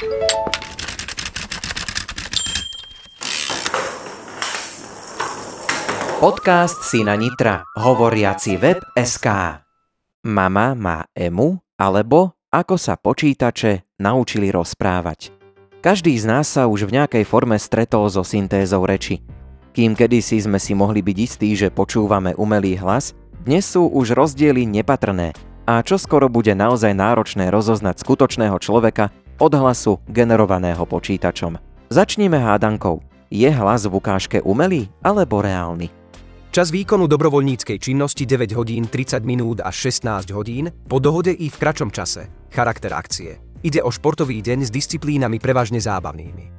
Podcast Sina Nitra, hovoriaci web SK. Mama má emu, alebo ako sa počítače naučili rozprávať. Každý z nás sa už v nejakej forme stretol so syntézou reči. Kým kedysi sme si mohli byť istí, že počúvame umelý hlas, dnes sú už rozdiely nepatrné a čo skoro bude naozaj náročné rozoznať skutočného človeka od hlasu generovaného počítačom. Začníme hádankou. Je hlas v ukážke umelý alebo reálny? Čas výkonu dobrovoľníckej činnosti 9 hodín 30 minút až 16 hodín, po dohode i v kračom čase. Charakter akcie. Ide o športový deň s disciplínami prevažne zábavnými.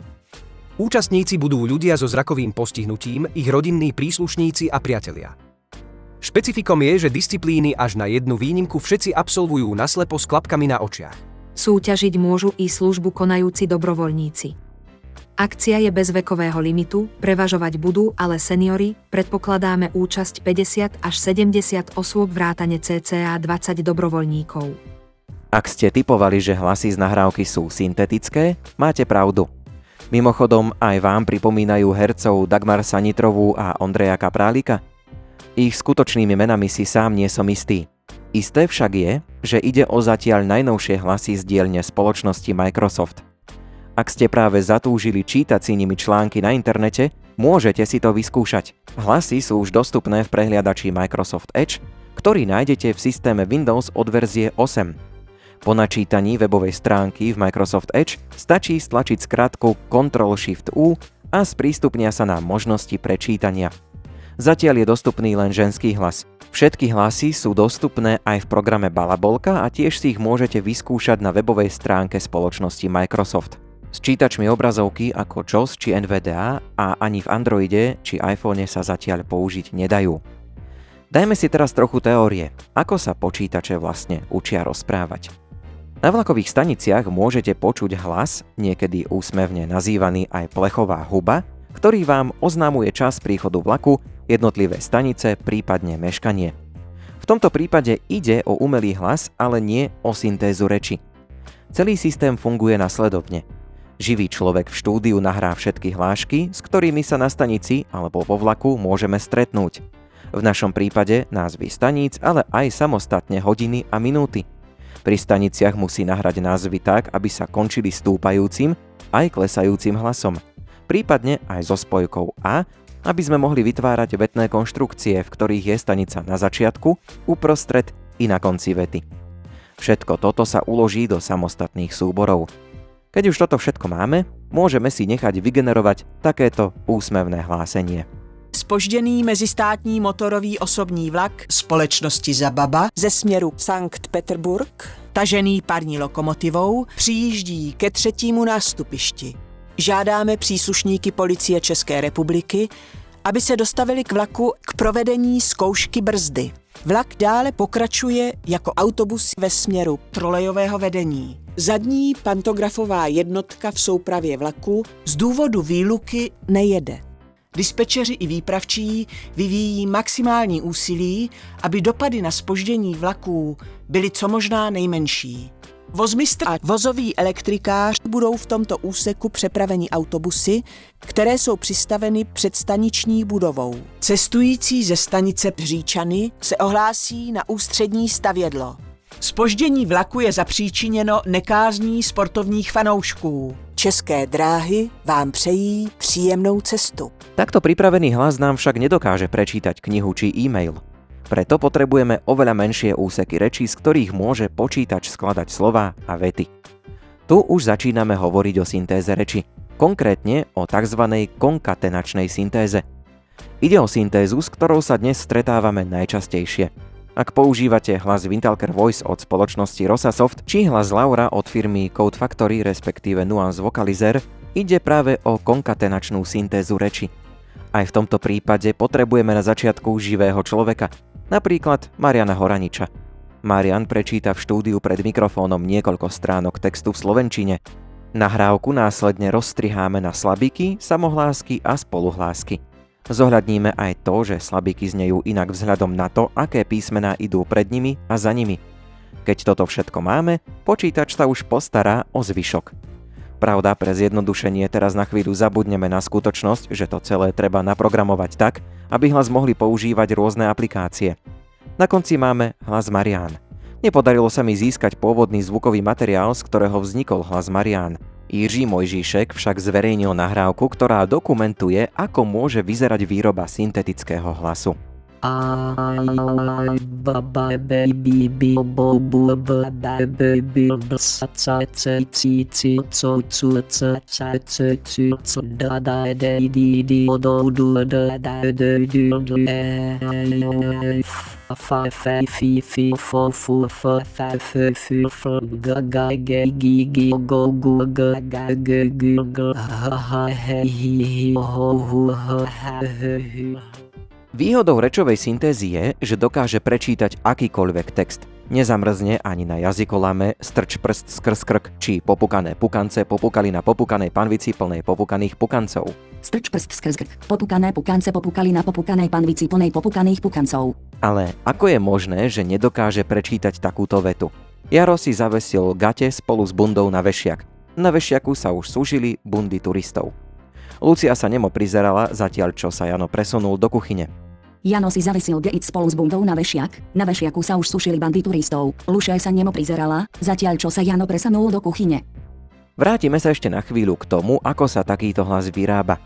Účastníci budú ľudia so zrakovým postihnutím, ich rodinní príslušníci a priatelia. Špecifikom je, že disciplíny až na jednu výnimku všetci absolvujú naslepo s klapkami na očiach. Súťažiť môžu i službu konajúci dobrovoľníci. Akcia je bez vekového limitu, prevažovať budú ale seniory, predpokladáme účasť 50 až 70 osôb vrátane cca 20 dobrovoľníkov. Ak ste typovali, že hlasy z nahrávky sú syntetické, máte pravdu. Mimochodom, aj vám pripomínajú hercov Dagmar Sanitrovú a Ondreja Kaprálika? Ich skutočnými menami si sám nie som istý. Isté však je, že ide o zatiaľ najnovšie hlasy z dielne spoločnosti Microsoft – ak ste práve zatúžili čítať si nimi články na internete, môžete si to vyskúšať. Hlasy sú už dostupné v prehliadači Microsoft Edge, ktorý nájdete v systéme Windows od verzie 8. Po načítaní webovej stránky v Microsoft Edge stačí stlačiť skratku Ctrl-Shift-U a sprístupnia sa nám možnosti prečítania. Zatiaľ je dostupný len ženský hlas. Všetky hlasy sú dostupné aj v programe Balabolka a tiež si ich môžete vyskúšať na webovej stránke spoločnosti Microsoft. S čítačmi obrazovky ako JOS či NVDA a ani v Androide či iPhone sa zatiaľ použiť nedajú. Dajme si teraz trochu teórie, ako sa počítače vlastne učia rozprávať. Na vlakových staniciach môžete počuť hlas, niekedy úsmevne nazývaný aj plechová huba, ktorý vám oznámuje čas príchodu vlaku, jednotlivé stanice, prípadne meškanie. V tomto prípade ide o umelý hlas, ale nie o syntézu reči. Celý systém funguje nasledovne. Živý človek v štúdiu nahrá všetky hlášky, s ktorými sa na stanici alebo vo vlaku môžeme stretnúť. V našom prípade názvy staníc, ale aj samostatne hodiny a minúty. Pri staniciach musí nahrať názvy tak, aby sa končili stúpajúcim aj klesajúcim hlasom. Prípadne aj so spojkou A, aby sme mohli vytvárať vetné konštrukcie, v ktorých je stanica na začiatku, uprostred i na konci vety. Všetko toto sa uloží do samostatných súborov. Keď už toto všetko máme, môžeme si nechať vygenerovať takéto úsmevné hlásenie. Spožděný mezistátní motorový osobní vlak společnosti Zababa ze směru Sankt Peterburg, tažený parní lokomotivou, přijíždí ke třetímu nástupišti. Žádáme příslušníky policie České republiky, aby se dostavili k vlaku k provedení zkoušky brzdy. Vlak dále pokračuje jako autobus ve směru trolejového vedení. Zadní pantografová jednotka v soupravě vlaku z důvodu výluky nejede. Dispečeři i výpravčí vyvíjí maximální úsilí, aby dopady na spoždění vlaků byly co možná nejmenší. Vozmistr a vozový elektrikář budou v tomto úseku přepraveni autobusy, které jsou přistaveny před staniční budovou. Cestující ze stanice Bříčany se ohlásí na ústřední stavědlo. Spoždění vlaku je zapříčiněno nekázní sportovních fanoušků. České dráhy vám přejí příjemnou cestu. Takto pripravený hlas nám však nedokáže prečítať knihu či e-mail. Preto potrebujeme oveľa menšie úseky rečí, z ktorých môže počítač skladať slova a vety. Tu už začíname hovoriť o syntéze reči, konkrétne o tzv. konkatenačnej syntéze. Ide o syntézu, s ktorou sa dnes stretávame najčastejšie. Ak používate hlas Wintalker Voice od spoločnosti Rosasoft či hlas Laura od firmy Code Factory respektíve Nuance Vocalizer, ide práve o konkatenačnú syntézu reči. Aj v tomto prípade potrebujeme na začiatku živého človeka, Napríklad Mariana Horaniča. Marian prečíta v štúdiu pred mikrofónom niekoľko stránok textu v slovenčine. Nahrávku následne rozstriháme na slabiky, samohlásky a spoluhlásky. Zohľadníme aj to, že slabiky znejú inak vzhľadom na to, aké písmená idú pred nimi a za nimi. Keď toto všetko máme, počítač sa už postará o zvyšok. Pravda, pre zjednodušenie teraz na chvíľu zabudneme na skutočnosť, že to celé treba naprogramovať tak, aby hlas mohli používať rôzne aplikácie. Na konci máme hlas Marián. Nepodarilo sa mi získať pôvodný zvukový materiál, z ktorého vznikol hlas Marián. Jiří Mojžíšek však zverejnil nahrávku, ktorá dokumentuje, ako môže vyzerať výroba syntetického hlasu. I like baby bobo booba baby satsatsatsi so to satsatsi so da da da di di do do da da da do do fa fa fi fi fo fu fa fa fa fu fa ga ga ga gi gi go go ga ga ga gi ga ha ha he he ho ho ha ha he he Výhodou rečovej syntézy je, že dokáže prečítať akýkoľvek text. Nezamrzne ani na jazykolame, strč prst skrz krk, či popukané pukance popukali na popukanej panvici plnej popukaných pukancov. Strč prst skrz krk, popukané pukance popukali na popukanej panvici plnej popukaných pukancov. Ale ako je možné, že nedokáže prečítať takúto vetu? Jaro si zavesil gate spolu s bundou na vešiak. Na vešiaku sa už súžili bundy turistov. Lucia sa nemo prizerala, zatiaľ čo sa Jano presunul do kuchyne. Jano si zavesil geit spolu s bundou na vešiak, na vešiaku sa už sušili bandy turistov. Lucia sa nemo prizerala, zatiaľ čo sa Jano presunul do kuchyne. Vrátime sa ešte na chvíľu k tomu, ako sa takýto hlas vyrába.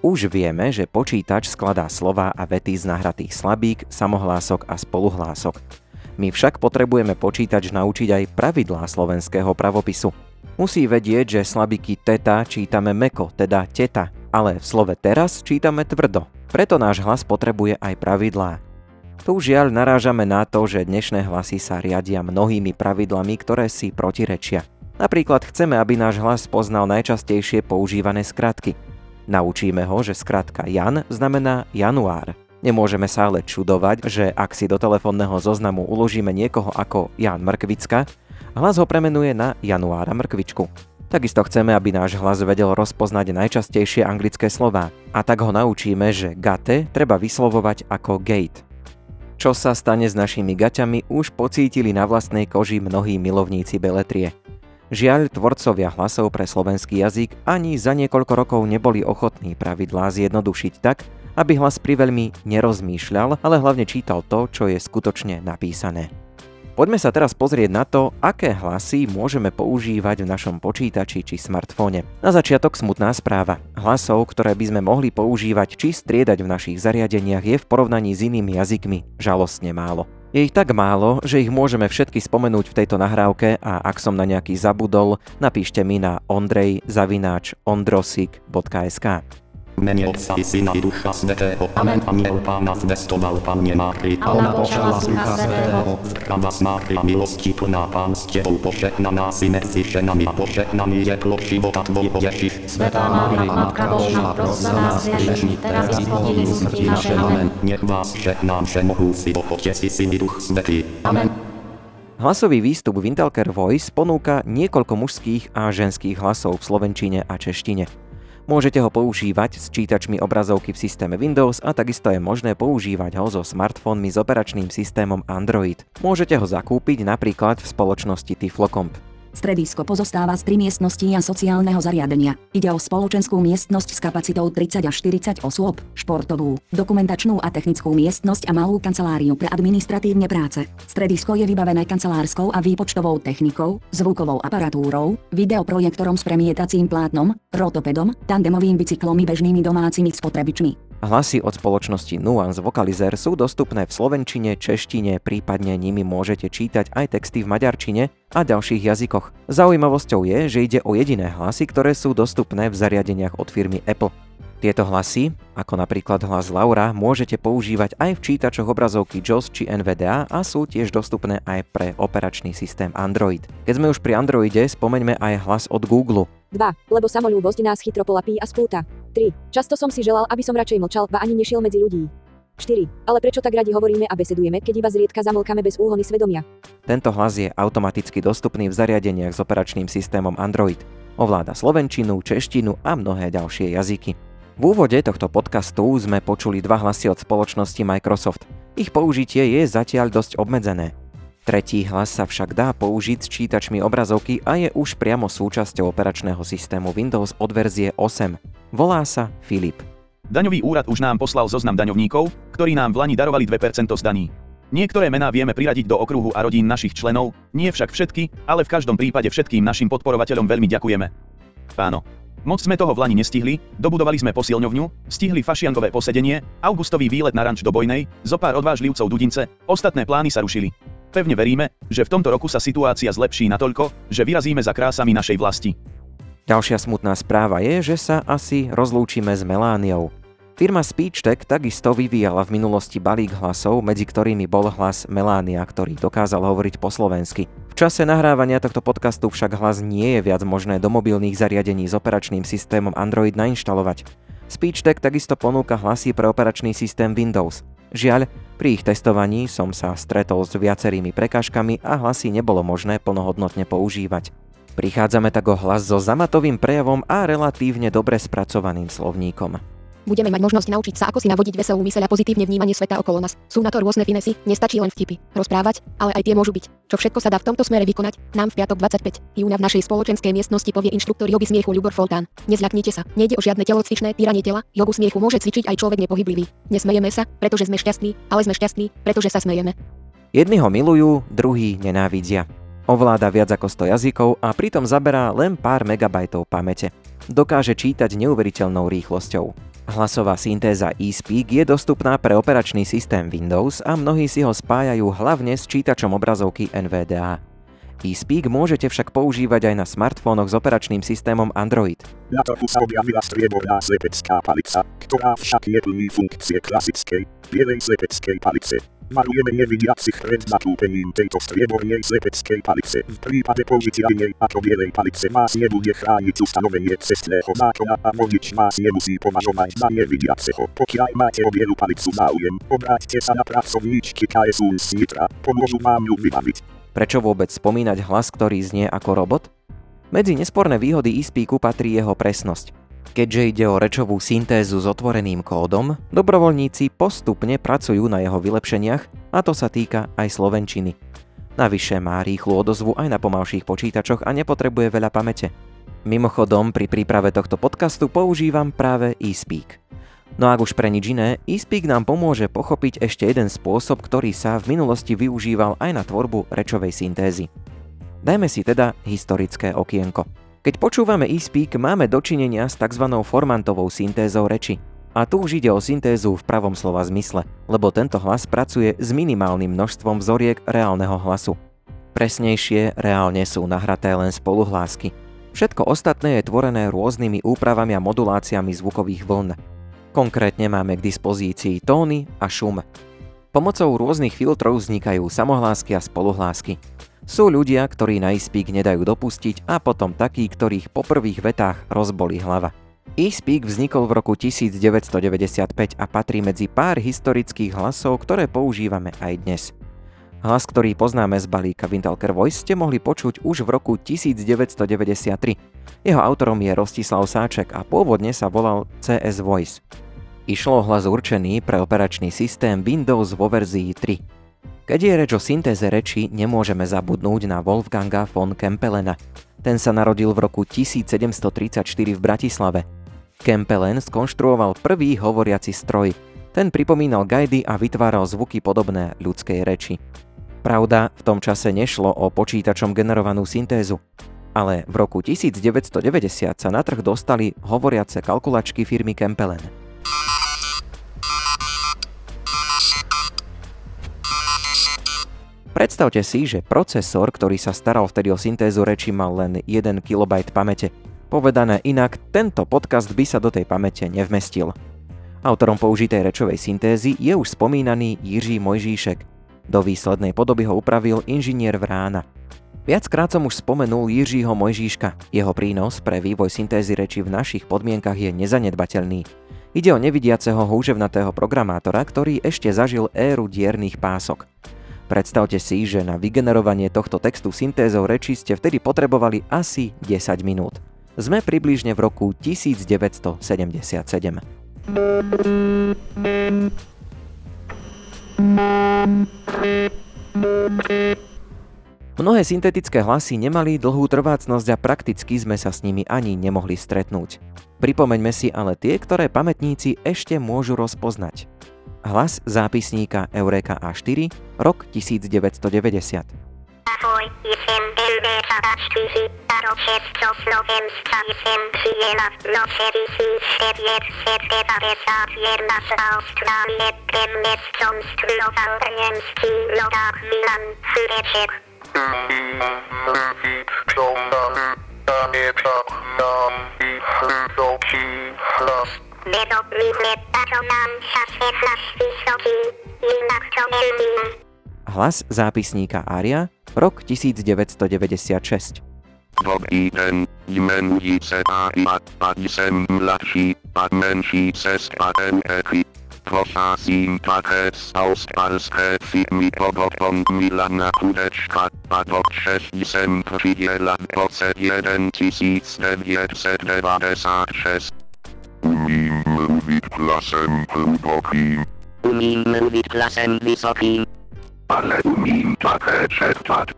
Už vieme, že počítač skladá slova a vety z nahratých slabík, samohlások a spoluhlások. My však potrebujeme počítač naučiť aj pravidlá slovenského pravopisu. Musí vedieť, že slabiky teta čítame meko, teda teta, ale v slove teraz čítame tvrdo. Preto náš hlas potrebuje aj pravidlá. Tu žiaľ narážame na to, že dnešné hlasy sa riadia mnohými pravidlami, ktoré si protirečia. Napríklad chceme, aby náš hlas poznal najčastejšie používané skratky. Naučíme ho, že skratka Jan znamená január. Nemôžeme sa ale čudovať, že ak si do telefónneho zoznamu uložíme niekoho ako Jan Mrkvicka, Hlas ho premenuje na Januára Mrkvičku. Takisto chceme, aby náš hlas vedel rozpoznať najčastejšie anglické slová a tak ho naučíme, že gate treba vyslovovať ako gate. Čo sa stane s našimi gaťami už pocítili na vlastnej koži mnohí milovníci beletrie. Žiaľ, tvorcovia hlasov pre slovenský jazyk ani za niekoľko rokov neboli ochotní pravidlá zjednodušiť tak, aby hlas priveľmi nerozmýšľal, ale hlavne čítal to, čo je skutočne napísané. Poďme sa teraz pozrieť na to, aké hlasy môžeme používať v našom počítači či smartfóne. Na začiatok smutná správa. Hlasov, ktoré by sme mohli používať či striedať v našich zariadeniach je v porovnaní s inými jazykmi žalostne málo. Je ich tak málo, že ich môžeme všetky spomenúť v tejto nahrávke a ak som na nejaký zabudol, napíšte mi na ondrej.ondrosik.sk. mene Otca i Syna i Ducha Svetého. Amen. Aniel Pána zvestoval Panne Mári. A ona počala z Ducha Svetého. Zdravá vás Mária, milosti plná Pán s Tebou, požehnaná si medzi ženami a požehnaný je plod života Tvojho Ježiš. Svetá Mária, Matka Božia, pros za nás hriešných, teraz i v hodinu smrti našej. Amen. Nech vás žehnám všemohúci Boh Otec i Syn i Duch Svetý. Amen. Hlasový výstup Wintelker Voice ponúka niekoľko mužských a ženských hlasov v slovenčine a češtine. Môžete ho používať s čítačmi obrazovky v systéme Windows a takisto je možné používať ho so smartfónmi s operačným systémom Android. Môžete ho zakúpiť napríklad v spoločnosti Tiflocomp. Stredisko pozostáva z tri miestnosti a sociálneho zariadenia. Ide o spoločenskú miestnosť s kapacitou 30 až 40 osôb, športovú, dokumentačnú a technickú miestnosť a malú kanceláriu pre administratívne práce. Stredisko je vybavené kancelárskou a výpočtovou technikou, zvukovou aparatúrou, videoprojektorom s premietacím plátnom, rotopedom, tandemovým bicyklom i bežnými domácimi spotrebičmi. Hlasy od spoločnosti Nuance Vocalizer sú dostupné v slovenčine, češtine, prípadne nimi môžete čítať aj texty v maďarčine a ďalších jazykoch. Zaujímavosťou je, že ide o jediné hlasy, ktoré sú dostupné v zariadeniach od firmy Apple. Tieto hlasy, ako napríklad hlas Laura, môžete používať aj v čítačoch obrazovky JOS či NVDA a sú tiež dostupné aj pre operačný systém Android. Keď sme už pri Androide, spomeňme aj hlas od Google. 2. Lebo samolúbosť nás chytro polapí a spúta. 3. Často som si želal, aby som radšej mlčal, ba ani nešiel medzi ľudí. 4. Ale prečo tak radi hovoríme a besedujeme, keď iba zriedka zamlkame bez úhony svedomia? Tento hlas je automaticky dostupný v zariadeniach s operačným systémom Android. Ovláda slovenčinu, češtinu a mnohé ďalšie jazyky. V úvode tohto podcastu sme počuli dva hlasy od spoločnosti Microsoft. Ich použitie je zatiaľ dosť obmedzené. Tretí hlas sa však dá použiť s čítačmi obrazovky a je už priamo súčasťou operačného systému Windows od verzie 8. Volá sa Filip. Daňový úrad už nám poslal zoznam daňovníkov, ktorí nám v Lani darovali 2% z daní. Niektoré mená vieme priradiť do okruhu a rodín našich členov, nie však všetky, ale v každom prípade všetkým našim podporovateľom veľmi ďakujeme. Páno, Moc sme toho v Lani nestihli, dobudovali sme posilňovňu, stihli fašiangové posedenie, augustový výlet na ranč do Bojnej, zo pár odvážlivcov Dudince, ostatné plány sa rušili. Pevne veríme, že v tomto roku sa situácia zlepší natoľko, že vyrazíme za krásami našej vlasti. Ďalšia smutná správa je, že sa asi rozlúčime s Melániou. Firma SpeechTech takisto vyvíjala v minulosti balík hlasov, medzi ktorými bol hlas Melánia, ktorý dokázal hovoriť po slovensky. V čase nahrávania tohto podcastu však hlas nie je viac možné do mobilných zariadení s operačným systémom Android nainštalovať. SpeechTech takisto ponúka hlasy pre operačný systém Windows. Žiaľ, pri ich testovaní som sa stretol s viacerými prekážkami a hlasy nebolo možné plnohodnotne používať. Prichádzame tak o hlas so zamatovým prejavom a relatívne dobre spracovaným slovníkom. Budeme mať možnosť naučiť sa, ako si navodiť veselú myseľ a pozitívne vnímanie sveta okolo nás. Sú na to rôzne finesy, nestačí len vtipy, rozprávať, ale aj tie môžu byť. Čo všetko sa dá v tomto smere vykonať, nám v piatok 25. júna v našej spoločenskej miestnosti povie inštruktor jogy smiechu Ľubor Foltán. Nezľaknite sa, nejde o žiadne telocvičné tyranie tela, jogu smiechu môže cvičiť aj človek nepohyblivý. Nesmejeme sa, pretože sme šťastní, ale sme šťastní, pretože sa smejeme. Jedni ho milujú, druhí nenávidia. Ovláda viac ako 100 jazykov a pritom zaberá len pár megabajtov pamäte. Dokáže čítať neuveriteľnou rýchlosťou. Hlasová syntéza eSpeak je dostupná pre operačný systém Windows a mnohí si ho spájajú hlavne s čítačom obrazovky NVDA. eSpeak môžete však používať aj na smartfónoch s operačným systémom Android. Na trhu sa objavila strieborná slepecká palica, ktorá však neplní funkcie klasickej, bielej slepeckej palice. Varujeme nevidiacich pred zatúpením tejto striebornej slepeckej palice. V prípade použitia inej ako bielej palice vás nebude chrániť ustanovenie cestného zákona a vodič vás nemusí považovať za nevidiaceho. Pokiaľ máte o bielu palicu záujem, obráťte sa na pracovníčky KSU z Nitra, pomôžu vám ju vybaviť. Prečo vôbec spomínať hlas, ktorý znie ako robot? Medzi nesporné výhody e patrí jeho presnosť. Keďže ide o rečovú syntézu s otvoreným kódom, dobrovoľníci postupne pracujú na jeho vylepšeniach a to sa týka aj slovenčiny. Navyše má rýchlu odozvu aj na pomalších počítačoch a nepotrebuje veľa pamäte. Mimochodom, pri príprave tohto podcastu používam práve eSpeak. No ak už pre nič iné, eSpeak nám pomôže pochopiť ešte jeden spôsob, ktorý sa v minulosti využíval aj na tvorbu rečovej syntézy. Dajme si teda historické okienko. Keď počúvame e-speak, máme dočinenia s tzv. formantovou syntézou reči. A tu už ide o syntézu v pravom slova zmysle, lebo tento hlas pracuje s minimálnym množstvom vzoriek reálneho hlasu. Presnejšie, reálne sú nahraté len spoluhlásky. Všetko ostatné je tvorené rôznymi úpravami a moduláciami zvukových vln. Konkrétne máme k dispozícii tóny a šum. Pomocou rôznych filtrov vznikajú samohlásky a spoluhlásky. Sú ľudia, ktorí na e-speak nedajú dopustiť a potom takí, ktorých po prvých vetách rozbolí hlava. E-speak vznikol v roku 1995 a patrí medzi pár historických hlasov, ktoré používame aj dnes. Hlas, ktorý poznáme z balíka Wintalker Voice, ste mohli počuť už v roku 1993. Jeho autorom je Rostislav Sáček a pôvodne sa volal CS Voice. Išlo hlas určený pre operačný systém Windows vo verzii 3. Keď je reč o syntéze reči, nemôžeme zabudnúť na Wolfganga von Kempelena. Ten sa narodil v roku 1734 v Bratislave. Kempelen skonštruoval prvý hovoriaci stroj. Ten pripomínal gajdy a vytváral zvuky podobné ľudskej reči. Pravda, v tom čase nešlo o počítačom generovanú syntézu. Ale v roku 1990 sa na trh dostali hovoriace kalkulačky firmy Kempelen. Predstavte si, že procesor, ktorý sa staral vtedy o syntézu reči, mal len 1 KB pamäte. Povedané inak, tento podcast by sa do tej pamäte nevmestil. Autorom použitej rečovej syntézy je už spomínaný Jiří Mojžíšek. Do výslednej podoby ho upravil inžinier Vrána. Viackrát som už spomenul Jiřího Mojžíška. Jeho prínos pre vývoj syntézy reči v našich podmienkach je nezanedbateľný. Ide o nevidiaceho húževnatého programátora, ktorý ešte zažil éru dierných pások. Predstavte si, že na vygenerovanie tohto textu syntézou reči ste vtedy potrebovali asi 10 minút. Sme približne v roku 1977. Mnohé syntetické hlasy nemali dlhú trvácnosť a prakticky sme sa s nimi ani nemohli stretnúť. Pripomeňme si ale tie, ktoré pamätníci ešte môžu rozpoznať. Hlas zápisníka Eureka A4, rok 1990. Ahoj, jestem Elbeta Bacztyzy, Staroczesco Slovenska jestem przyjęła no serwisy 491 Australię, Kremescom Stlował Kremski Lodach Milan, Chyleczek. Niedobrze, to nam zaszedł wysoki, inak to Elmin. Hlas zápisníka Aria, rok 1996. Dobrý den, jmenuji se Aria, a jsem mladší, a menší sestra Enriky. Pocházím také z australské firmy Pogoton Milana Kudečka, a do Čech jsem přijela v roce 1996. Umím mluvit hlasem hlubokým, Umím mluvit hlasem vysokým. ale umím také šeptat.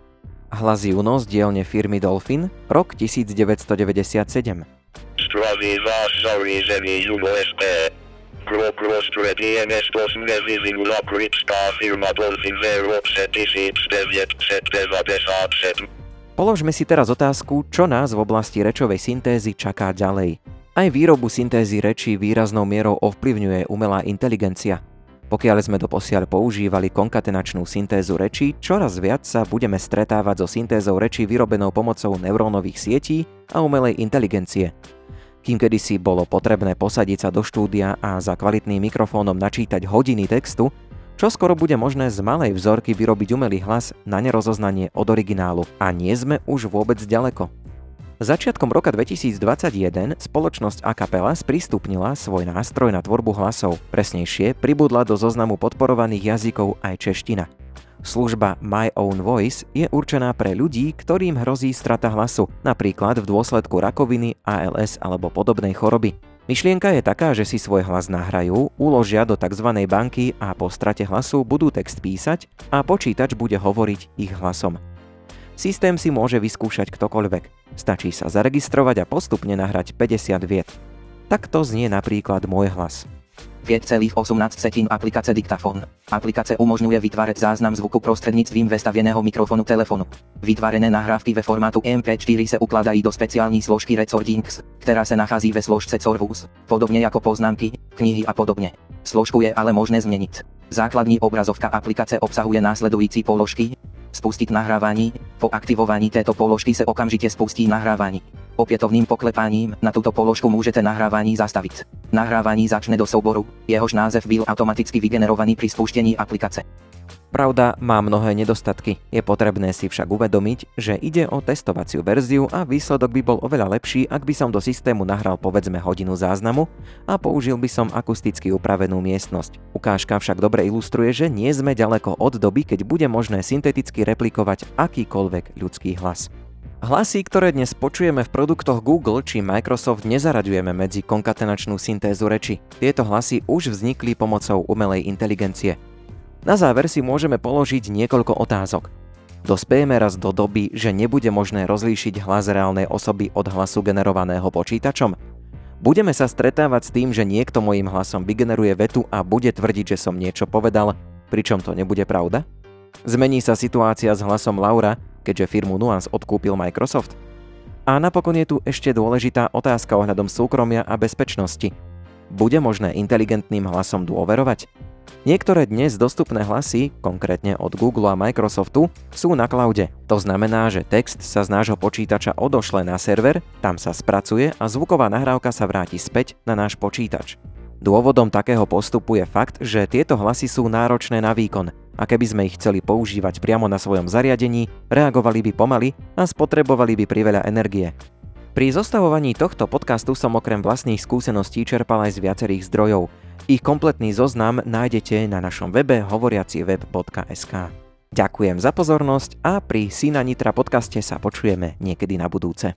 Hlas Juno z dielne firmy Dolphin, rok 1997. Zdraví vás zařízení Juno SP. Pro prostředí město jsme vyvinula britská firma Dolphin v roce 1997. Položme si teraz otázku, čo nás v oblasti rečovej syntézy čaká ďalej. Aj výrobu syntézy reči výraznou mierou ovplyvňuje umelá inteligencia. Pokiaľ sme doposiaľ používali konkatenačnú syntézu rečí, čoraz viac sa budeme stretávať so syntézou rečí vyrobenou pomocou neurónových sietí a umelej inteligencie. Kým kedysi bolo potrebné posadiť sa do štúdia a za kvalitným mikrofónom načítať hodiny textu, čo skoro bude možné z malej vzorky vyrobiť umelý hlas na nerozoznanie od originálu. A nie sme už vôbec ďaleko. Začiatkom roka 2021 spoločnosť Acapella sprístupnila svoj nástroj na tvorbu hlasov. Presnejšie, pribudla do zoznamu podporovaných jazykov aj čeština. Služba My Own Voice je určená pre ľudí, ktorým hrozí strata hlasu, napríklad v dôsledku rakoviny, ALS alebo podobnej choroby. Myšlienka je taká, že si svoj hlas nahrajú, uložia do tzv. banky a po strate hlasu budú text písať a počítač bude hovoriť ich hlasom. Systém si môže vyskúšať ktokoľvek. Stačí sa zaregistrovať a postupne nahrať 50 viet. Takto znie napríklad môj hlas. 5,18 aplikace Diktafon. Aplikace umožňuje vytvárať záznam zvuku prostredníctvím vestavěného mikrofonu telefonu. Vytvárené nahrávky ve formátu MP4 se ukladají do speciální složky Recordings, která se nachází ve složce Corvus, podobně jako poznámky, knihy a podobně. Složku je ale možné změnit. Základní obrazovka aplikace obsahuje následující položky. Spustit nahrávání. Po aktivování této položky se okamžitě spustí nahrávání. Opětovným poklepáním na tuto položku můžete nahrávání zastavit. Nahrávání začne do souboru, jehož název byl automaticky vygenerovaný pri spúštení aplikace. Pravda má mnohé nedostatky, je potrebné si však uvedomiť, že ide o testovaciu verziu a výsledok by bol oveľa lepší, ak by som do systému nahral povedzme hodinu záznamu a použil by som akusticky upravenú miestnosť. Ukážka však dobre ilustruje, že nie sme ďaleko od doby, keď bude možné synteticky replikovať akýkoľvek ľudský hlas. Hlasy, ktoré dnes počujeme v produktoch Google či Microsoft nezaraďujeme medzi konkatenačnú syntézu reči. Tieto hlasy už vznikli pomocou umelej inteligencie. Na záver si môžeme položiť niekoľko otázok. Dospejeme raz do doby, že nebude možné rozlíšiť hlas reálnej osoby od hlasu generovaného počítačom? Budeme sa stretávať s tým, že niekto mojím hlasom vygeneruje vetu a bude tvrdiť, že som niečo povedal, pričom to nebude pravda? Zmení sa situácia s hlasom Laura, keďže firmu Nuance odkúpil Microsoft? A napokon je tu ešte dôležitá otázka ohľadom súkromia a bezpečnosti. Bude možné inteligentným hlasom dôverovať? Niektoré dnes dostupné hlasy, konkrétne od Google a Microsoftu, sú na cloude. To znamená, že text sa z nášho počítača odošle na server, tam sa spracuje a zvuková nahrávka sa vráti späť na náš počítač. Dôvodom takého postupu je fakt, že tieto hlasy sú náročné na výkon a keby sme ich chceli používať priamo na svojom zariadení, reagovali by pomaly a spotrebovali by priveľa energie. Pri zostavovaní tohto podcastu som okrem vlastných skúseností čerpal aj z viacerých zdrojov. Ich kompletný zoznam nájdete na našom webe hovoriaciveb.sk. Ďakujem za pozornosť a pri Sina Nitra podcaste sa počujeme niekedy na budúce.